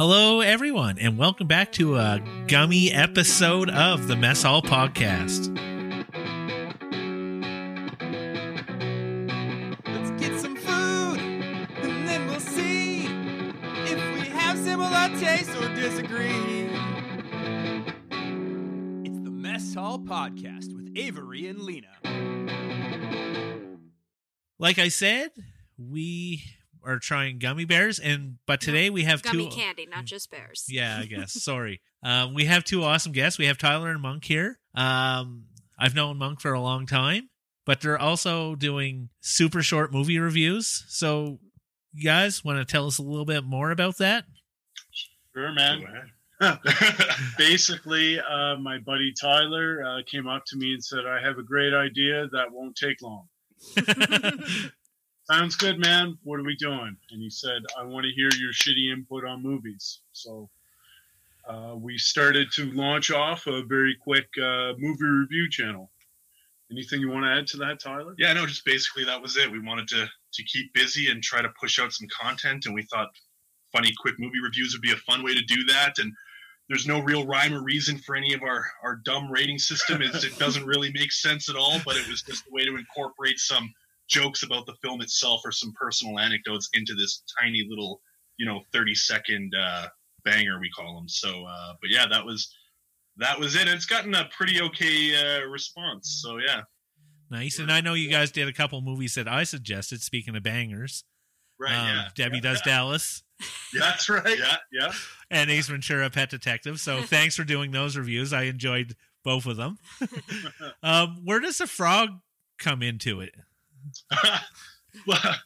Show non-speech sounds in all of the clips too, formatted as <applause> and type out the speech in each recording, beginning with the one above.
Hello, everyone, and welcome back to a gummy episode of the Mess Hall Podcast. Let's get some food, and then we'll see if we have similar tastes or disagree. It's the Mess Hall Podcast with Avery and Lena. Like I said, we are trying gummy bears, and but today we have Gummy two. candy, not just bears. Yeah, I <laughs> guess. Sorry. Um, we have two awesome guests. We have Tyler and Monk here. Um, I've known Monk for a long time, but they're also doing super short movie reviews. So, you guys want to tell us a little bit more about that? Sure, man. <laughs> Basically, uh, my buddy Tyler uh, came up to me and said, I have a great idea that won't take long. <laughs> Sounds good, man. What are we doing? And he said, I want to hear your shitty input on movies. So uh, we started to launch off a very quick uh, movie review channel. Anything you want to add to that, Tyler? yeah, no, just basically that was it. We wanted to to keep busy and try to push out some content, and we thought funny, quick movie reviews would be a fun way to do that. And there's no real rhyme or reason for any of our our dumb rating system. It's, it doesn't really make sense at all, but it was just a way to incorporate some jokes about the film itself or some personal anecdotes into this tiny little, you know, 30 second uh, banger we call them. So, uh, but yeah, that was that was it. It's gotten a pretty okay uh, response. So yeah. Nice. And I know you guys did a couple movies that I suggested. Speaking of bangers, Right. um, yeah. Debbie yeah, Does yeah. <laughs> Dallas Yeah. That's right. Yeah. Yeah. <laughs> and Ace Ventura: Pet Detective. So, <laughs> thanks for doing those reviews. I enjoyed both of them. um, where does the frog come into it? <laughs> well,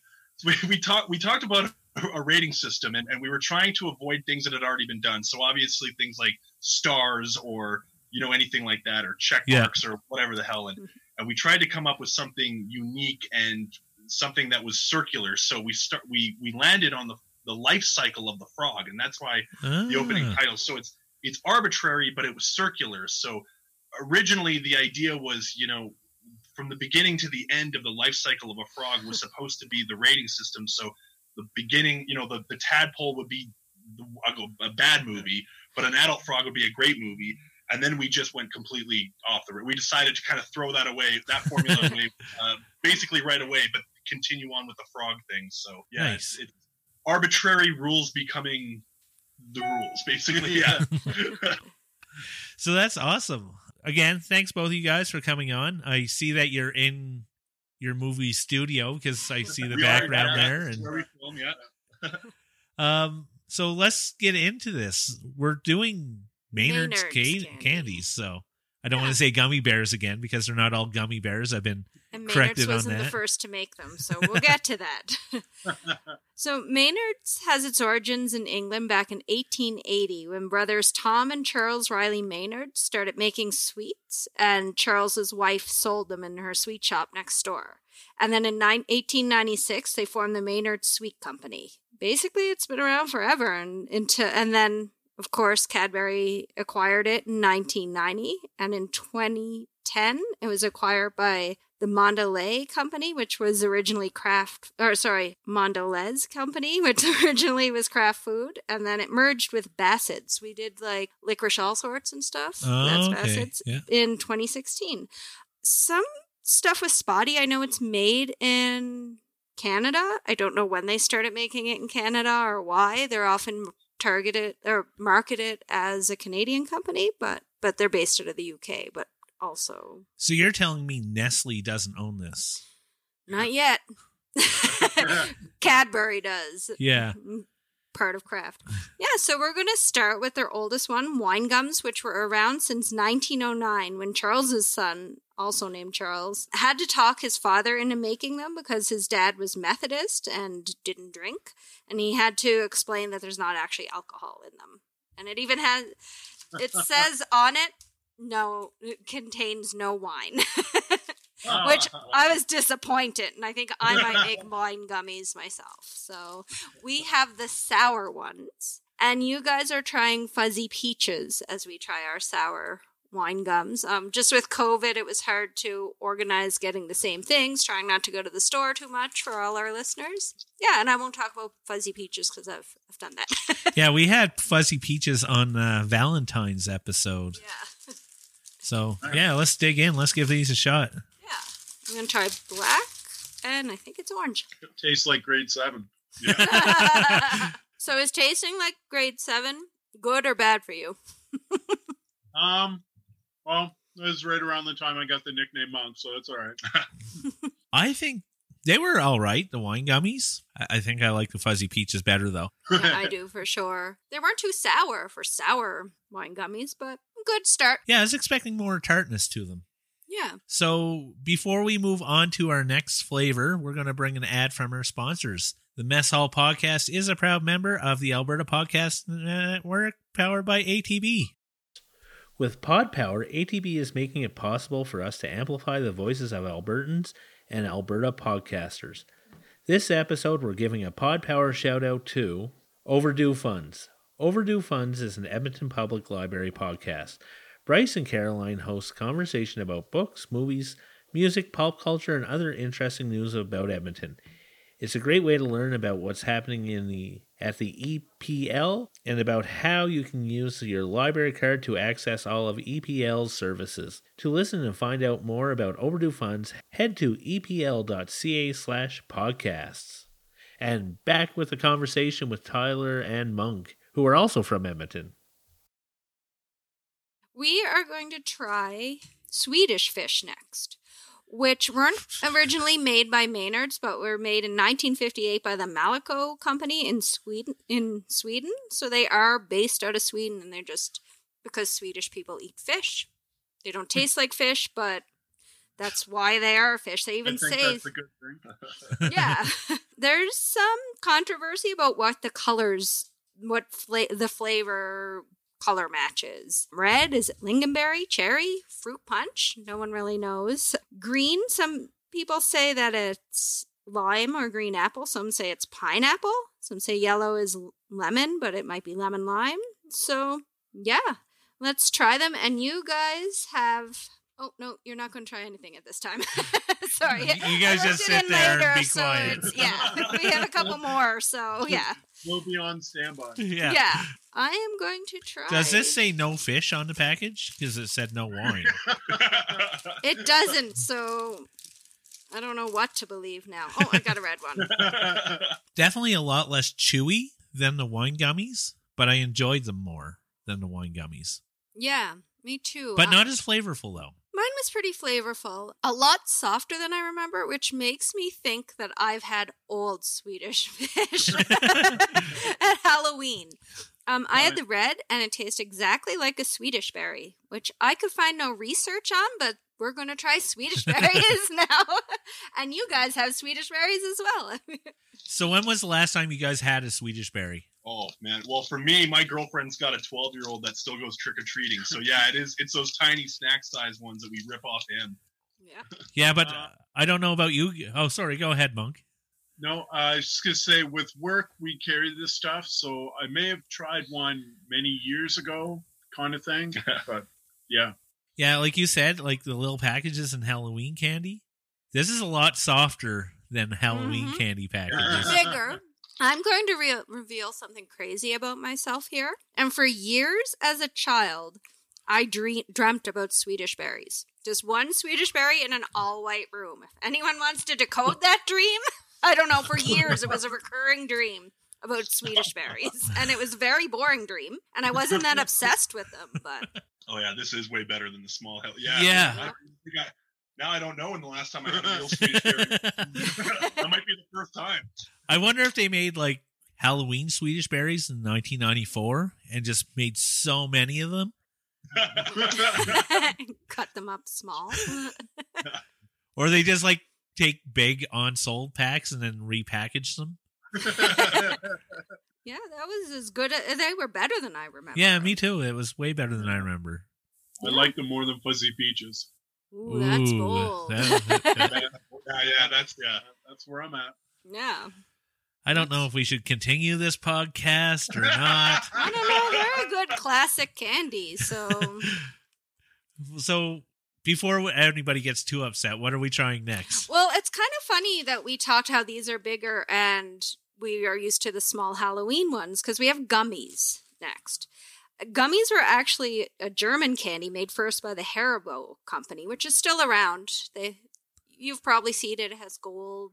we, we talked we talked about a rating system and, and we were trying to avoid things that had already been done. So obviously things like stars or you know anything like that or check Yeah. marks or whatever the hell and, and we tried to come up with something unique and something that was circular. So we start we we landed on the the life cycle of the frog and that's why the opening Ah, title. So it's it's arbitrary, but it was circular. So originally the idea was, you know, from the beginning to the end of the life cycle of a frog was supposed to be the rating system. So the beginning, you know, the, the tadpole would be a bad movie, but an adult frog would be a great movie. And then we just went completely off the. We decided to kind of throw that away, that formula <laughs> away, uh, basically right away, but continue on with the frog thing. So yeah, Nice. it's, it's arbitrary rules becoming the rules, basically. <laughs> Yeah. So that's awesome. Again, thanks both of you guys for coming on. I see that you're in your movie studio because I see the <laughs> We are, background yeah, there. And where we film, yeah. <laughs> um, so let's get into this. We're doing Maynard's, Maynard's ca- candy. candies. So I don't want to say gummy bears again because they're not all gummy bears. I've been And Maynard's wasn't the first to make them, so we'll get to that. <laughs> so Maynard's has its origins in England back in 1880 when brothers Tom and Charles Riley Maynard started making sweets, and Charles's wife sold them in her sweet shop next door. And then in nine- 1896, they formed the Maynard Sweet Company. Basically, it's been around forever, and into and then of course Cadbury acquired it in 1990, and in 2010 it was acquired by the Mondelez Company, which was originally Kraft, or sorry, Mondelez Company, <laughs> which originally was Kraft Food, and then it merged with Bassett's. We did like licorice all sorts and stuff. Oh, That's okay. Bassett's Yeah. in 2016. Some stuff with Spotty, I know it's made in Canada. I don't know when they started making it in Canada or why. They're often targeted or market it as a Canadian company, but but they're based out of the UK, but also so you're telling me Nestle doesn't own this? not yet. <laughs> <laughs> Cadbury does. Yeah. Mm. Part of Kraft. Yeah, so we're going to start with their oldest one, wine gums, which were around since 1909 when Charles's son, also named Charles, had to talk his father into making them because his dad was Methodist and didn't drink, and he had to explain that there's not actually alcohol in them. And it even has it <laughs> says on it no it contains no wine. <laughs> Which <laughs> I was disappointed, and I think I might make wine gummies myself. So we have the sour ones, and you guys are trying fuzzy peaches as we try our sour wine gums. Um, just with COVID, it was hard to organize getting the same things, trying not to go to the store too much for all our listeners. Yeah, and I won't talk about fuzzy peaches because I've, I've done that. <laughs> yeah, we had fuzzy peaches on uh, Valentine's episode. yeah. <laughs> So yeah, let's dig in. Let's give these a shot. Yeah. I'm going to try black, and I think it's orange. Tastes like grade seven. <laughs> Yeah. so is tasting like grade seven good or bad for you? <laughs> Um, well, it was right around the time I got the nickname Monk, so that's all right. <laughs> I think they were all right. The wine gummies. I, I think I like the fuzzy peaches better though. Yeah, I do for sure. They weren't too sour for sour wine gummies, but good start. Yeah, I was expecting more tartness to them. Yeah. So before we move on to our next flavor, we're going to bring an ad from our sponsors. The Mess Hall Podcast is a proud member of the Alberta Podcast Network, powered by ATB. With Pod Power, ATB is making it possible for us to amplify the voices of Albertans and Alberta podcasters. This episode, we're giving a Pod Power shout out to Overdue Finds. Overdue Finds is an Edmonton Public Library podcast. Bryce and Caroline host conversation about books, movies, music, pop culture, and other interesting news about Edmonton. It's a great way to learn about what's happening in the at the EPL and about how you can use your library card to access all of EPL's services. To listen and find out more about overdue finds, head to epl.ca slash podcasts. And back with the conversation with Tyler and Monk, who are also from Edmonton. We are going to try Swedish fish next, which weren't originally made by Maynard's, but were made in 1958 by the Malaco Company in Sweden. In Sweden, so they are based out of Sweden, and they're just because Swedish people eat fish. They don't hmm. taste like fish, but that's why they are fish. They even I think say that's a good thing. <laughs> yeah. <laughs> There's some controversy about what the colors, what fla- the flavor color matches. Red is it lingonberry, cherry, fruit punch. No one really knows. Green, some people say that it's lime or green apple. Some say it's pineapple. Some say yellow is lemon, but it might be lemon lime. So yeah, let's try them. And you guys have. Oh no, you're not going to try anything at this time. <laughs> Sorry, You guys just sit in there and be so quiet. Yeah, <laughs> we have a couple more. So yeah, We'll be on standby. Yeah. yeah. I am going to try. Does this say no fish on the package? Because it said no wine. <laughs> It doesn't. So I don't know what to believe now. Oh, I got a red one. Definitely a lot less chewy than the wine gummies, but I enjoyed them more than the wine gummies. Yeah, me too. But Uh, not as flavorful though. Mine was pretty flavorful, a lot softer than I remember, which makes me think that I've had old Swedish <laughs> fish <laughs> at Halloween. Um, I had the red, and it tastes exactly like a Swedish berry, which I could find no research on, but we're going to try Swedish <laughs> berries now. <laughs> and you guys have Swedish berries as well. <laughs> So when was the last time you guys had a Swedish berry? Oh man. Well, for me, my girlfriend's got a 12 year old that still goes trick or treating. So yeah, it is. It's those tiny snack size ones that we rip off him. yeah. Yeah, but Uh, uh, I don't know about you. Oh, sorry. Go ahead, Monk. No, uh, I was just gonna say with work we carry this stuff, so I may have tried one many years ago, kind of thing. But yeah, Yeah, like you said, like the little packages in Halloween candy. This is a lot softer than Halloween Mhm. candy packages. <laughs> bigger. I'm going to re- reveal something crazy about myself here. And for years as a child, I dream- dreamt about Swedish berries. Just one Swedish berry in an all white room. If anyone wants to decode that dream, I don't know. For <laughs> years, it was a recurring dream about Swedish berries. And it was a very boring dream. And I wasn't that obsessed with them, but <laughs> Oh yeah, this is way better than the small hell. Yeah. Yeah. I, I- now I don't know when the last time I had a real Swedish berry. <laughs> that might be the first time. I wonder if they made like Halloween Swedish berries in 1994 and just made so many of them, <laughs> cut them up small. or they just like take big unsold packs and then repackage them. <laughs> yeah, that was as good. A- they were better than I remember. Yeah, me too. It was way better than I remember. I like them more than fuzzy peaches. Ooh, that's Ooh, bold. that- <laughs> yeah, yeah, that's yeah. That's where I'm at. yeah. I don't know if we should continue this podcast or not. <laughs> I don't know. They're a good classic candy. So So before anybody gets too upset, what are we trying next? Well, it's kind of funny that we talked how these are bigger and we are used to the small Halloween ones because we have gummies next. Gummies were actually a German candy made first by the Haribo company, which is still around. They, you've probably seen it. It has gold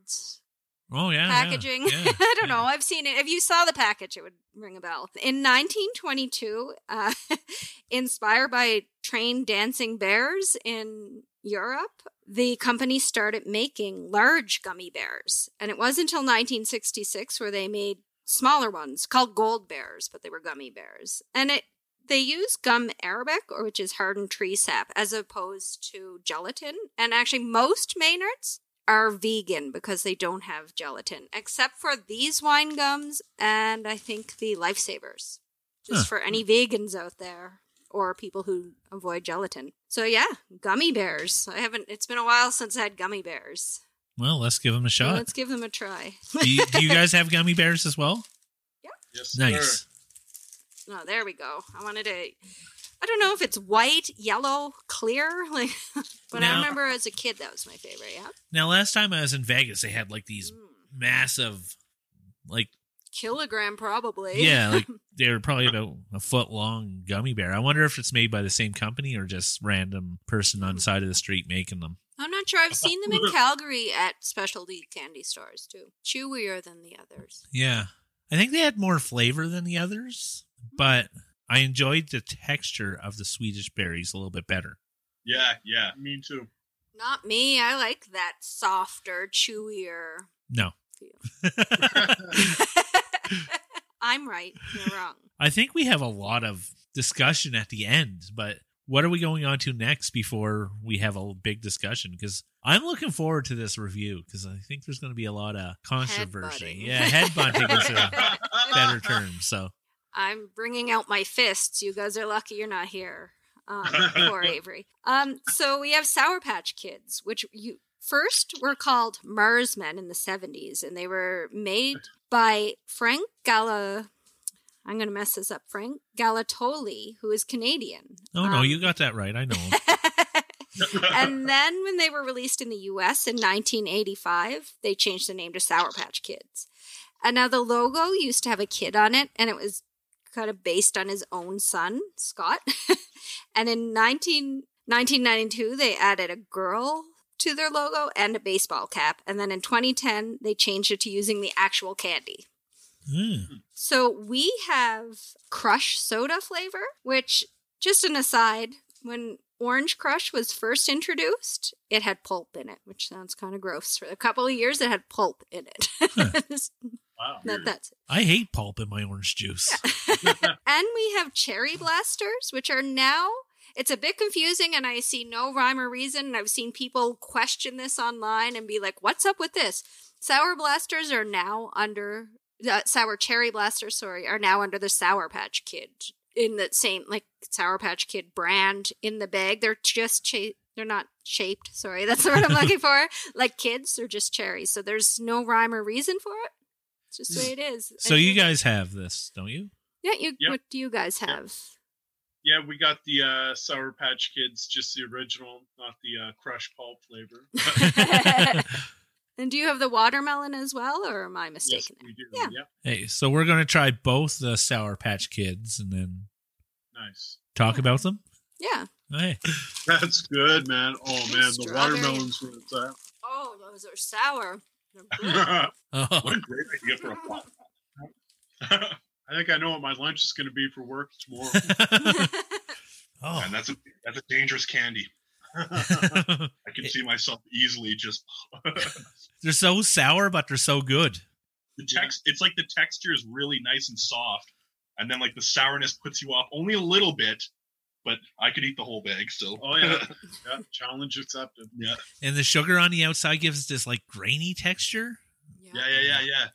Oh yeah, yeah, packaging. yeah, <laughs> I don't yeah. know. I've seen it. If you saw the package, it would ring a bell. In 1922, uh, <laughs> inspired by trained dancing bears in Europe, the company started making large gummy bears. And it wasn't until 1966 where they made smaller ones called gold bears, but they were gummy bears. And it they use gum arabic, or which is hardened tree sap, as opposed to gelatin. And actually, most Maynards are vegan because they don't have gelatin, except for these wine gums and I think the lifesavers. Just Huh. for any vegans out there or people who avoid gelatin. So yeah, gummy bears. I haven't. It's been a while since I had gummy bears. Well, let's give them a So shot. let's give them a try. do, you, do you guys have gummy bears as well? <laughs> Yeah. Yes, Nice. sir. Oh, there we go. I wanted to. I don't know if it's white, yellow, clear, <laughs> like. but I remember as a kid that was my favorite. Yeah. Now, last time I was in Vegas, they had like these Mm. massive, like Kilogram, probably. yeah, like <laughs> they were probably about a foot long gummy bear. I wonder if it's made by the same company or just random person on the side of the street making them. I'm not sure. I've seen them in <laughs> Calgary at specialty candy stores too. Chewier than the others. Yeah, I think they had more flavor than the others, hmm. but I enjoyed the texture of the Swedish berries a little bit better. Yeah, yeah, me too. Not me. I like that softer, chewier No, feel. <laughs> <laughs> I'm right. You're wrong. I think we have a lot of discussion at the end, but what are we going on to next before we have a big discussion? Because I'm looking forward to this review because I think there's going to be a lot of controversy. Headbutting. Yeah, headbutting is a <laughs> better term. So I'm bringing out my fists. You guys are lucky you're not here. Um, <laughs> poor Avery. Um, so we have Sour Patch Kids, which you first were called Marsmen in the 70s, and they were made by Frank Gala. I'm going to mess this up. Frank Galatolie, who is Canadian. oh no, Um, you got that right. I know. <laughs> <laughs> and then when they were released in the US in 1985, they changed the name to Sour Patch Kids. And now the logo used to have a kid on it, and it was kind of based on his own son, Scott. <laughs> and in 19, 1992, they added a girl to their logo and a baseball cap. And then in 2010, they changed it to using the actual candy. Hmm. So we have Crush soda flavor, which, just an aside, when Orange Crush was first introduced, it had pulp in it, which sounds kind of gross. For a couple of years, it had pulp in it. <laughs> Wow. that, that's it. I hate pulp in my orange juice. <laughs> and we have Cherry Blasters, which are now. It's a bit confusing, and I see no rhyme or reason. And I've seen people question this online and be like, "What's up with this?" Sour Blasters are now under uh, Sour Cherry Blasters. Sorry, are now under the Sour Patch Kid in the same like Sour Patch Kid brand in the bag. They're just cha- they're not shaped. Sorry, <laughs> that's the word I'm looking for. Like kids, they're just cherries. So there's no rhyme or reason for it. It's just the way it is. So And you guys have this, don't you? yeah, you. Yep. What do you guys have? Yeah, we got the uh, Sour Patch Kids, just the original, not the uh, Crush Pulp flavor. <laughs> and do you have the watermelon as well, or am I yes, mistaken? we do. Yeah. Yep. Hey, so we're going to try both the Sour Patch Kids and then Nice. talk about them. yeah. Hey, That's good, man. Oh man, the Strawberry. watermelons were that. Oh, those are sour. They're <laughs> good. what <laughs> oh, What a great idea for a plot. I think I know what my lunch is going to be for work tomorrow. <laughs> <laughs> oh. And that's a that's a dangerous candy. <laughs> I can see myself easily just they're so sour, but they're so good. the text. It's like the texture is really nice and soft, and then like the sourness puts you off only a little bit. But I could eat the whole bag still. Oh yeah, yeah. Challenge accepted. yeah, And the sugar on the outside gives this like grainy texture. Yeah. yeah, yeah, yeah, yeah.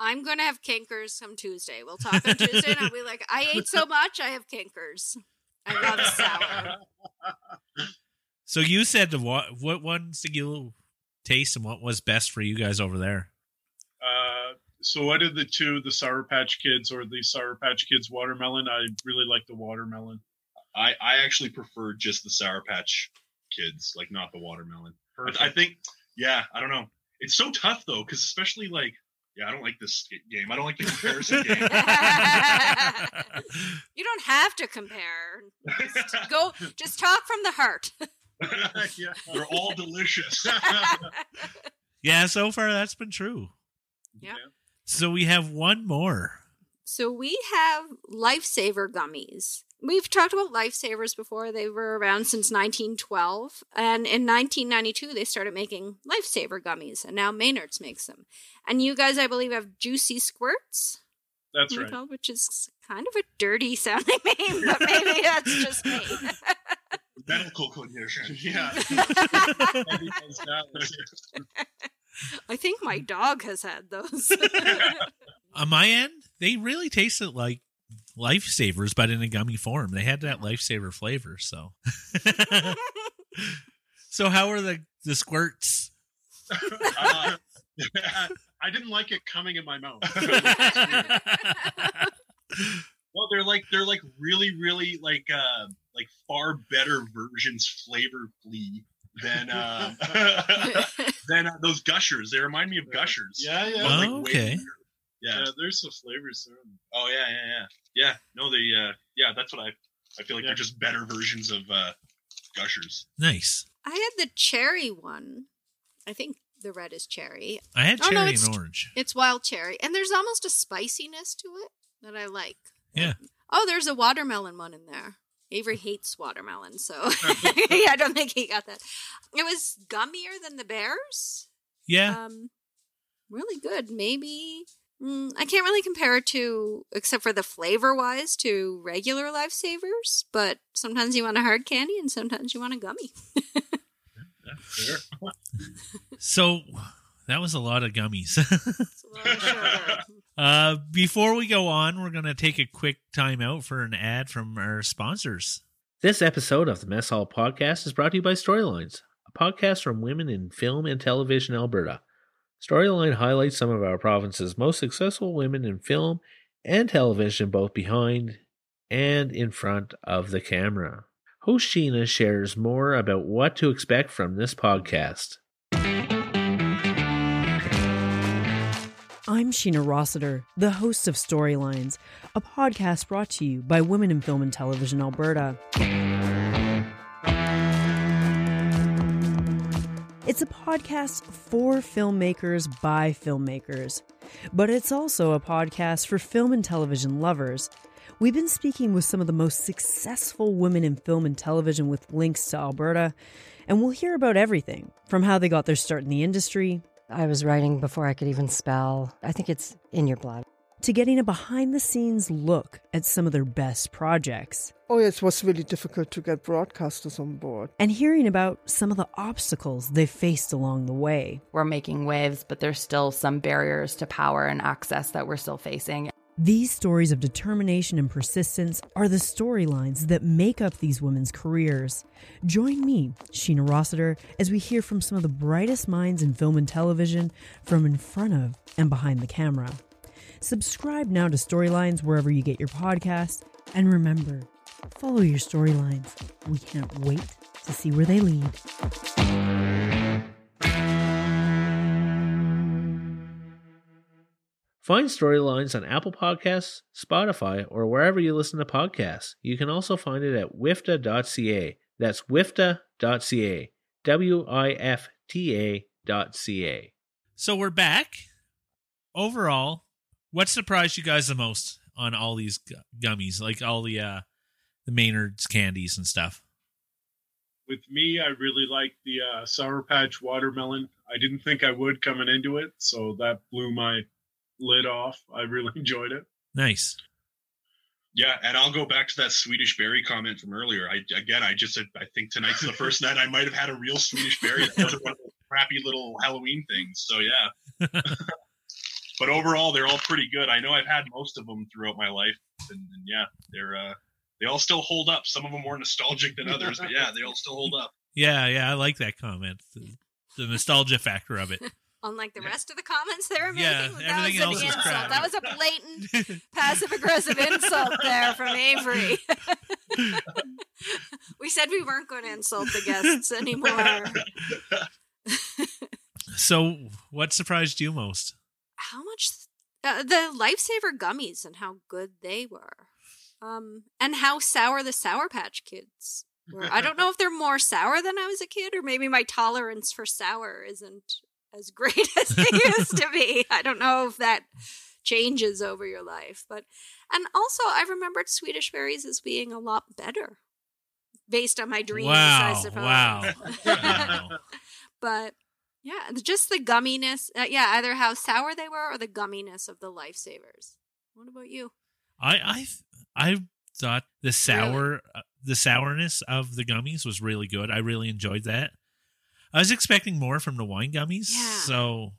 I'm gonna have cankers come Tuesday. We'll talk on Tuesday, and I'll be like, I ate so much, I have cankers. I love sour. <laughs> So you said the what? What ones did you taste, and what was best for you guys over there? Uh, so what are the two, the Sour Patch Kids or the Sour Patch Kids watermelon? I really like the watermelon. I I actually prefer just the Sour Patch Kids, like not the watermelon. I, I think, yeah, I don't know. It's so tough though, because especially like, yeah, I don't like this game. I don't like the comparison game. <laughs> you don't have to compare. Just <laughs> go, just talk from the heart. <laughs> yeah. They're all delicious. Yeah, so far that's been true. Yeah. So we have one more. So we have lifesaver gummies. We've talked about lifesavers before. They were around since 1912. And in 1992, they started making lifesaver gummies. And now Maynard's makes them. And you guys, I believe, have Juicy Squirts, That's right. call- which is kind of a dirty sounding name, but maybe <laughs> that's just me. <laughs> Medical condition. <laughs> Yeah. I think my dog has had those. On my end, they really tasted like lifesavers, but in a gummy form. They had that lifesaver flavor. So, <laughs> so how are the the squirts? Uh, <laughs> I didn't like it coming in my mouth. <laughs> Well, they're like they're like really, really like uh like far better versions flavorfully than uh than uh, those gushers. They remind me of gushers. Yeah, yeah. But, like, Oh, way okay. better. Yeah. Yeah, there's some flavors there. Oh yeah, yeah, yeah. Yeah. No, they uh yeah, that's what I I feel like Yeah. they're just better versions of uh gushers. nice. I had the cherry one. I think the red is cherry. I had Oh, cherry no, and it's- orange. It's wild cherry, and there's almost a spiciness to it that I like. Yeah. Oh, there's a watermelon one in there. Avery hates watermelon, so <laughs> <laughs> yeah, I don't think he got that. It was gummier than the bears. Yeah. Um, really good. Maybe mm, I can't really compare it to, except for the flavor wise, to regular lifesavers. But sometimes you want a hard candy, and sometimes you want a gummy. <laughs> Fair. <laughs> So that was a lot of gummies. A lot of sugar. <laughs> uh, before we go on, we're going to take a quick time out for an ad from our sponsors. This episode of the Mess Hall Podcast is brought to you by Storylines, a podcast from women in film and television Alberta. Storyline highlights some of our province's most successful women in film and television, both behind and in front of the camera. Host Sheena shares more about what to expect from this podcast. I'm Sheena Rossiter, the host of Storylines, a podcast brought to you by Women in Film and Television Alberta. It's a podcast for filmmakers by filmmakers, but it's also a podcast for film and television lovers. We've been speaking with some of the most successful women in film and television with links to Alberta, and we'll hear about everything from how they got their start in the industry I was writing before I could even spell. I think it's in your blood. To getting a behind the scenes look at some of their best projects Oh, yeah, it was really difficult to get broadcasters on board. and hearing about some of the obstacles they've faced along the way. we're making waves, but there's still some barriers to power and access that we're still facing. These stories of determination and persistence are the storylines that make up these women's careers. Join me, Sheena Rossiter, as we hear from some of the brightest minds in film and television from in front of and behind the camera. Subscribe now to Storylines wherever you get your podcasts. And remember, follow your storylines. We can't wait to see where they lead. Find storylines on Apple Podcasts, Spotify, or wherever you listen to podcasts. You can also find it at wifta.ca. That's wifta.ca. W I F T A dot C A. So we're back. Overall, what surprised you guys the most on all these gummies, like all the uh the Maynard's candies and stuff? With me, I really like the uh, Sour Patch watermelon. I didn't think I would coming into it, so that blew my lid off. I really <laughs> enjoyed it. Nice. Yeah, and I'll go back to that Swedish berry comment from earlier. I again, I just said I think tonight's the first night I might have had a real Swedish berry. That wasn't one of those crappy little Halloween things. So yeah. <laughs> but overall, they're all pretty good. I know I've had most of them throughout my life, and, and yeah, they're uh, they all still hold up. Some of them more nostalgic than others, but yeah, they all still hold up. <laughs> Yeah, yeah, I like that comment. The, the nostalgia factor of it. <laughs> Unlike the rest of the comments they were making, Yeah, that everything was else an is insult. crap. That was a blatant <laughs> passive aggressive insult there from Avery. We said we weren't going to insult the guests anymore. So, what surprised you most? How much uh, the lifesaver gummies and how good they were um and how sour the sour patch kids were i don't <laughs> know if they're more sour than i was a kid or maybe my tolerance for sour isn't as great <laughs> as they used to be i don't know if that changes over your life but and also i remembered swedish berries as being a lot better based on my dreams i Wow, suppose wow. <laughs> Wow. but yeah, just the gumminess. Uh, yeah, either how sour they were or the gumminess of the lifesavers. What about you? I I I thought the sour uh, the sourness of the gummies was really good. I really enjoyed that. I was expecting more from the wine gummies, Yeah. so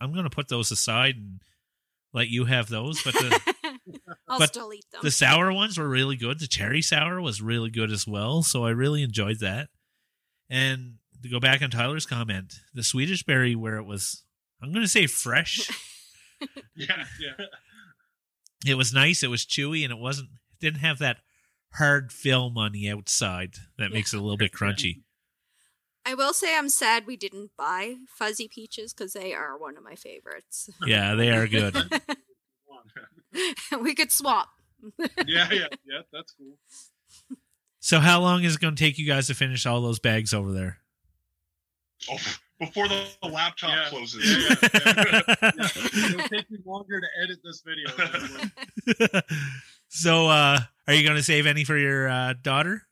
I'm going to put those aside and let you have those. But the <laughs> I'll but still eat them. the sour ones were really good. The cherry sour was really good as well, so I really enjoyed that. And to go back on Tyler's comment, the Swedish berry where it was I'm going to say fresh. <laughs> Yeah, yeah. <laughs> it was nice, it was chewy and it wasn't it didn't have that hard film on the outside that makes it a little bit crunchy. I will say I'm sad we didn't buy fuzzy peaches because they are one of my favorites. Yeah, they are good. <laughs> we could swap. yeah, yeah, yeah. That's cool. So how long is it going to take you guys to finish all those bags over there? Oh, <laughs> before the, the laptop Yeah. closes. Yeah, yeah, yeah. <laughs> Yeah. It'll take me longer to edit this video. than it will- so uh are you going to save any for your uh, daughter?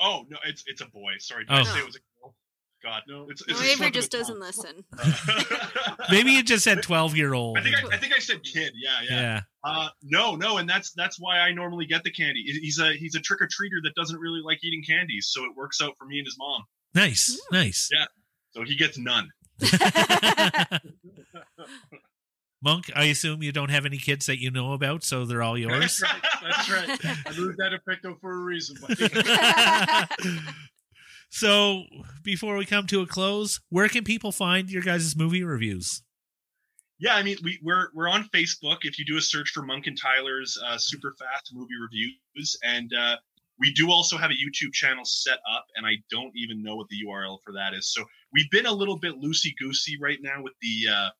Oh no, it's it's a boy. Sorry, did Oh. I say it was a girl? God, No. It's, it's a Avery just doesn't tongue. listen. <laughs> Maybe it just said 12 year old. I think I, I think I said kid. Yeah, yeah. yeah. Uh, no, no, and that's that's why I normally get the candy. He's a he's a trick or treater that doesn't really like eating candies, so it works out for me and his mom. Nice. Nice. Yeah. So he gets none. <laughs> Monk, I assume you don't have any kids that you know about, so they're all <laughs> yours. That's right. That's right. I moved out of Picto for a reason. <laughs> so, before we come to a close, where can people find your guys' movie reviews? Yeah, I mean, we, we're we're on Facebook. If you do a search for Monk and Tyler's uh, super fast movie reviews, and uh, we do also have a YouTube channel set up, and I don't even know what the URL for that is. So we've been a little bit loosey goosey right now with the uh,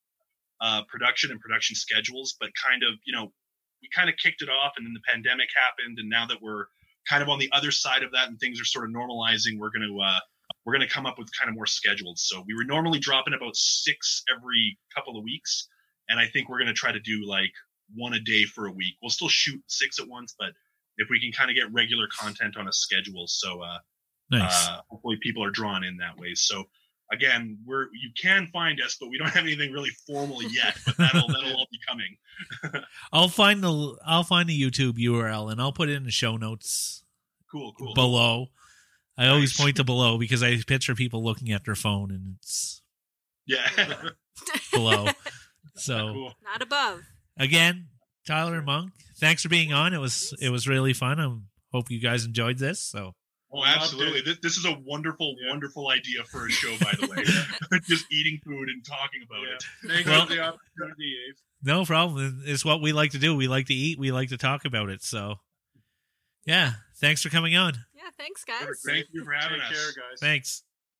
uh, production and production schedules, but kind of you know we kind of kicked it off, and then the pandemic happened, and now that we're kind of on the other side of that, and things are sort of normalizing, we're gonna uh, we're gonna come up with kind of more schedules. So we were normally dropping about six every couple of weeks and I think we're going to try to do like one a day for a week. We'll still shoot six at once, but if we can kind of get regular content on a schedule, so uh, Nice. uh, hopefully people are drawn in that way. So again, we're you can find us, but we don't have anything really formal yet. But that'll that'll all be coming. <laughs> I'll find the I'll find the YouTube URL and I'll put it in the show notes Cool, cool. below. I always point to below because I picture people looking at their phone and it's Yeah. below. <laughs> So cool. Not above. again, Tyler Monk, thanks for being on. It was it was really fun. I hope you guys enjoyed this. So Oh, absolutely. This, this is a wonderful, Yeah. wonderful idea for a show, by the way. <laughs> <laughs> Just eating food and talking about Yeah. it. Thank you Well- for the opportunity, Ave. no problem. It's what we like to do. We like to eat. We like to talk about it. So yeah, thanks for coming on. Yeah, thanks, guys. Thank you for having Take us. care, guys. Thanks.